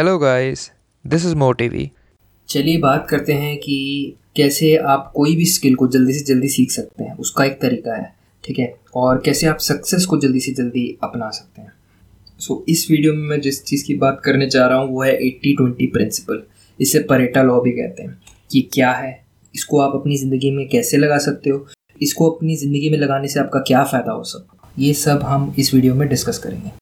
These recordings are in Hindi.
Hello guys this is Motivi चलिए बात करते हैं कि कैसे आप कोई भी स्किल को जल्दी से जल्दी सीख सकते हैं। उसका एक तरीका है ठीक है? और कैसे आप सक्सेस को जल्दी से जल्दी अपना सकते हैं। सो so, इस वीडियो में मैं जिस चीज़ की बात करने जा रहा हूँ वो है एट्टी ट्वेंटी प्रिंसिपल इसे परेटा लॉ भी कहते हैं कि क्या है? इसको आप अपनी ज़िंदगी में कैसे लगा सकते हो? इसको अपनी ज़िंदगी में लगाने से आपका क्या फ़ायदा हो सकता ये सब हम इस वीडियो में डिस्कस करेंगे।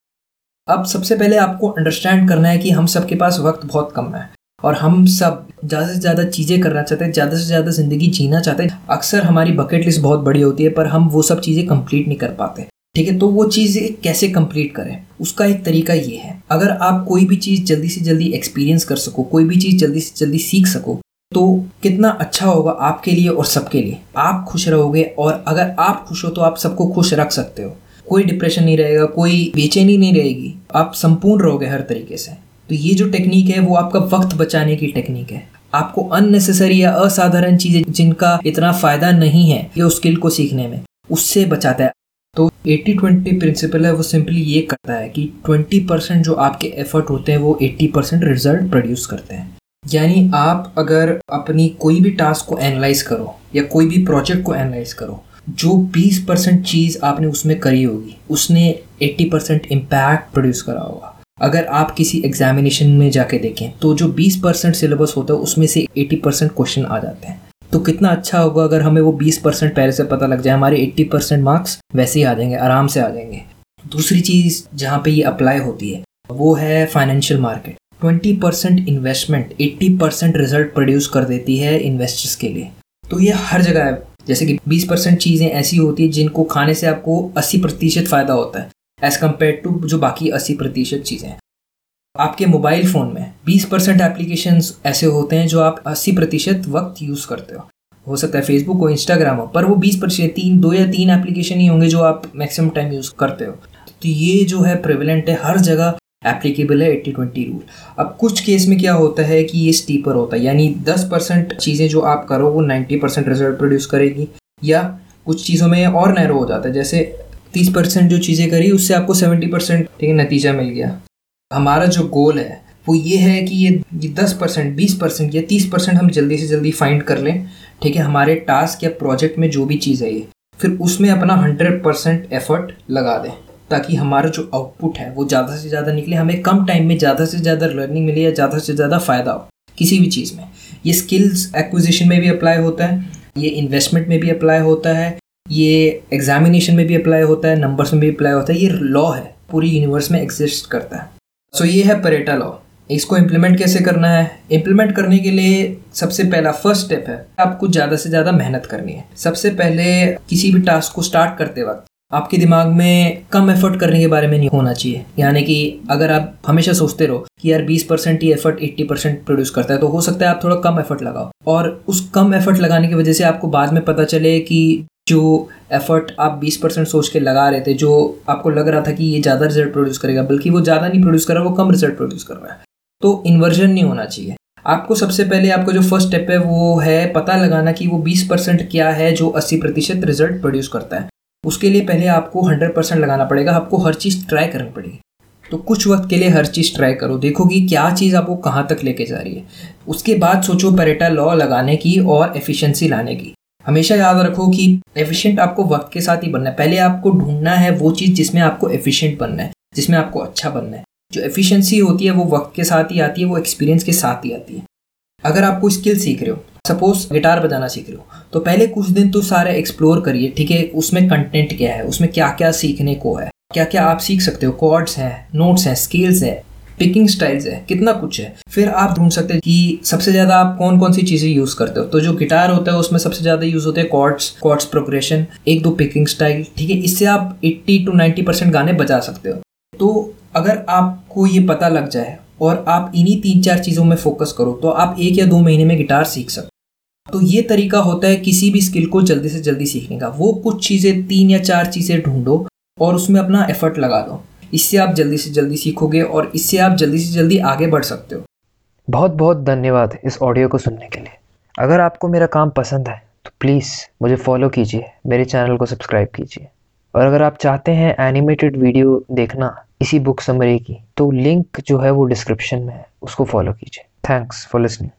अब सबसे पहले आपको अंडरस्टैंड करना है कि हम सबके पास वक्त बहुत कम है और हम सब ज़्यादा से ज़्यादा चीज़ें करना चाहते हैं, ज़्यादा से ज़्यादा ज़िंदगी जीना चाहते हैं। अक्सर हमारी बकेट लिस्ट बहुत बड़ी होती है, पर हम वो सब चीज़ें कंप्लीट नहीं कर पाते। ठीक है तो वो चीज़ें कैसे कंप्लीट करें? उसका एक तरीका ये है, अगर आप कोई भी चीज़ जल्दी से जल्दी एक्सपीरियंस कर सको, कोई भी चीज़ जल्दी से जल्दी सीख सको तो कितना अच्छा होगा आपके लिए और सबके लिए। आप खुश रहोगे और अगर आप खुश हो तो आप सबको खुश रख सकते हो। कोई डिप्रेशन नहीं रहेगा, कोई बेचैनी नहीं रहेगी। आप संपूर्ण रहोगे हर तरीके से। तो ये जो टेक्निक है, वो आपका वक्त बचाने की टेक्निक है। आपको अननेसेसरी या असाधारण चीज़ें जिनका इतना फ़ायदा नहीं है, ये स्किल को सीखने में, उससे बचाता है। तो 80 20 प्रिंसिपल है, वो सिंपली ये करता है कि 20 परसेंट जो आपके एफर्ट होते हैं, वो 80 परसेंट रिज़ल्ट प्रोड्यूस करते हैं। यानी आप अगर अपनी कोई भी टास्क को एनालाइज करो, या कोई भी प्रोजेक्ट को एनालाइज करो जो 20 परसेंट चीज़ आपने उसमें करी होगी, उसने 80 परसेंट इम्पैक्ट प्रोड्यूस करा होगा। अगर आप किसी एग्जामिनेशन में जाके देखें तो जो 20 परसेंट सिलेबस होता है, उसमें से 80 परसेंट क्वेश्चन आ जाते हैं। तो कितना अच्छा होगा अगर हमें वो 20 परसेंट पहले से पता लग जाए, हमारे 80 परसेंट मार्क्स वैसे ही आ जाएँगे, आराम से आ जाएँगे। दूसरी चीज़ जहाँ पे ये अप्लाई होती है, वो है financial market twenty percent investment eighty percent result produce कर देती है इन्वेस्टर्स के लिए। तो ये हर जगह जैसे कि 20 परसेंट चीज़ें ऐसी होती है जिनको खाने से आपको 80 प्रतिशत फ़ायदा होता है एज़ कंपेयर टू जो बाकी 80 प्रतिशत चीज़ें आपके मोबाइल फ़ोन में 20 परसेंट एप्लीकेशन ऐसे होते हैं जो आप 80 प्रतिशत वक्त यूज़ करते हो। हो सकता है फेसबुक हो इंस्टाग्राम हो, पर वो 20 प्रतिशत, तीन, दो या तीन एप्लीकेशन ही होंगे जो आप मैक्सिमम टाइम यूज़ करते हो। तो ये जो है प्रेवलेंट है, हर जगह एप्लीकेबल है एट्टी ट्वेंटी रूल अब कुछ केस में क्या होता है कि ये स्टीपर होता है, यानी दस परसेंट चीज़ें जो आप करो, वो नाइन्टी परसेंट रिज़ल्ट प्रोड्यूस करेगी, या कुछ चीज़ों में और नैरो हो जाता है, जैसे तीस परसेंट जो चीज़ें करी, उससे आपको सेवेंटी परसेंट ठीक है, नतीजा मिल गया। हमारा जो गोल है, वो ये है कि ये दस परसेंट, बीस परसेंट या तीस परसेंट हम जल्दी से जल्दी फाइंड कर लें, ठीक है, हमारे टास्क या प्रोजेक्ट में जो भी चीज़ है ये। फिर उसमें अपना हंड्रेड परसेंट एफर्ट लगा दें। ताकि हमारा जो आउटपुट है वो ज़्यादा से ज़्यादा निकले हमें कम टाइम में ज़्यादा से ज़्यादा लर्निंग मिले या ज़्यादा से ज़्यादा फ़ायदा हो किसी भी चीज़ में। ये स्किल्स एक्विजिशन में भी अप्लाई होता है ये इन्वेस्टमेंट में भी अप्लाई होता है ये एग्जामिनेशन में भी अप्लाई होता है नंबर्स में भी अप्लाई होता है ये लॉ है पूरी यूनिवर्स में एग्जिस्ट करता है। सो so, ये है परेटा लॉ इसको इम्प्लीमेंट कैसे करना है? इम्प्लीमेंट करने के लिए सबसे पहला फ़र्स्ट स्टेप है आपको ज़्यादा से ज़्यादा मेहनत करनी है। सबसे पहले किसी भी टास्क को स्टार्ट करते वक्त आपके दिमाग में कम एफर्ट करने के बारे में नहीं होना चाहिए। यानी कि अगर आप हमेशा सोचते रहो कि यार 20 परसेंट ही एफर्ट 80 परसेंट प्रोड्यूस करता है तो हो सकता है आप थोड़ा कम एफर्ट लगाओ। और उस कम एफर्ट लगाने की वजह से आपको बाद में पता चले कि जो एफर्ट आप 20 परसेंट सोच के लगा रहे थे, जो आपको लग रहा था कि ये ज़्यादा रिज़ल्ट प्रोड्यूस करेगा, बल्कि वो ज़्यादा नहीं प्रोड्यूस कर रहा, वो कम रिज़ल्ट प्रोड्यूस कर रहा है। तो इन्वर्जन नहीं होना चाहिए। आपको सबसे पहले आपका जो फ़र्स्ट स्टेप है, वो है पता लगाना कि वो 20 परसेंट क्या है जो 80 प्रतिशत रिज़ल्ट प्रोड्यूस करता है। उसके लिए पहले आपको हंड्रेड परसेंट लगाना पड़ेगा, आपको हर चीज़ ट्राई करनी पड़ेगी। तो कुछ वक्त के लिए हर चीज़ ट्राई करो, देखो कि क्या चीज़ आपको कहाँ तक लेके जा रही है। उसके बाद सोचो परेटा लॉ लगाने की और एफिशिएंसी लाने की। हमेशा याद रखो कि एफिशिएंट आपको वक्त के साथ ही बनना है। पहले आपको ढूंढना है वो चीज़ जिसमें आपको एफिशिएंट बनना है, जिसमें आपको अच्छा बनना है। जो एफिशिएंसी होती है वो वक्त के साथ ही आती है, वो एक्सपीरियंस के साथ ही आती है। अगर आप कोई स्किल सीख रहे हो सपोज़ गिटार बजाना सीख रहे हो तो पहले कुछ दिन तो सारे एक्सप्लोर करिए, ठीक है? उसमें कंटेंट क्या है? उसमें क्या क्या सीखने को है? क्या क्या आप सीख सकते हो? कॉर्ड्स हैं नोट्स हैं स्केल्स हैं पिकिंग स्टाइल्स है, कितना कुछ है? फिर आप ढूंढ सकते हैं कि सबसे ज़्यादा आप कौन कौन सी चीज़ें यूज़ करते हो। तो जो गिटार होता है, उसमें सबसे ज़्यादा यूज़ होते हैं कॉर्ड्स कॉर्ड्स प्रोग्रेशन एक दो पिकिंग स्टाइल ठीक है? इससे आप 80 टू 90 परसेंट गाने बजा सकते हो। तो अगर आपको ये पता लग जाए और आप इन्हीं तीन चार चीज़ों में फोकस करो तो आप एक या दो महीने में गिटार सीख सकते तो ये तरीका होता है किसी भी स्किल को जल्दी से जल्दी सीखने का। वो कुछ चीज़ें, तीन या चार चीज़ें ढूंढो और उसमें अपना एफर्ट लगा दो। इससे आप जल्दी से जल्दी सीखोगे और इससे आप जल्दी से जल्दी आगे बढ़ सकते हो। बहुत बहुत धन्यवाद इस ऑडियो को सुनने के लिए। अगर आपको मेरा काम पसंद है तो प्लीज़ मुझे फॉलो कीजिए, मेरे चैनल को सब्सक्राइब कीजिए। और अगर आप चाहते हैं एनिमेटेड वीडियो देखना इसी बुक समरी की तो लिंक जो है वो डिस्क्रिप्शन में है, उसको फॉलो कीजिए। Thanks for listening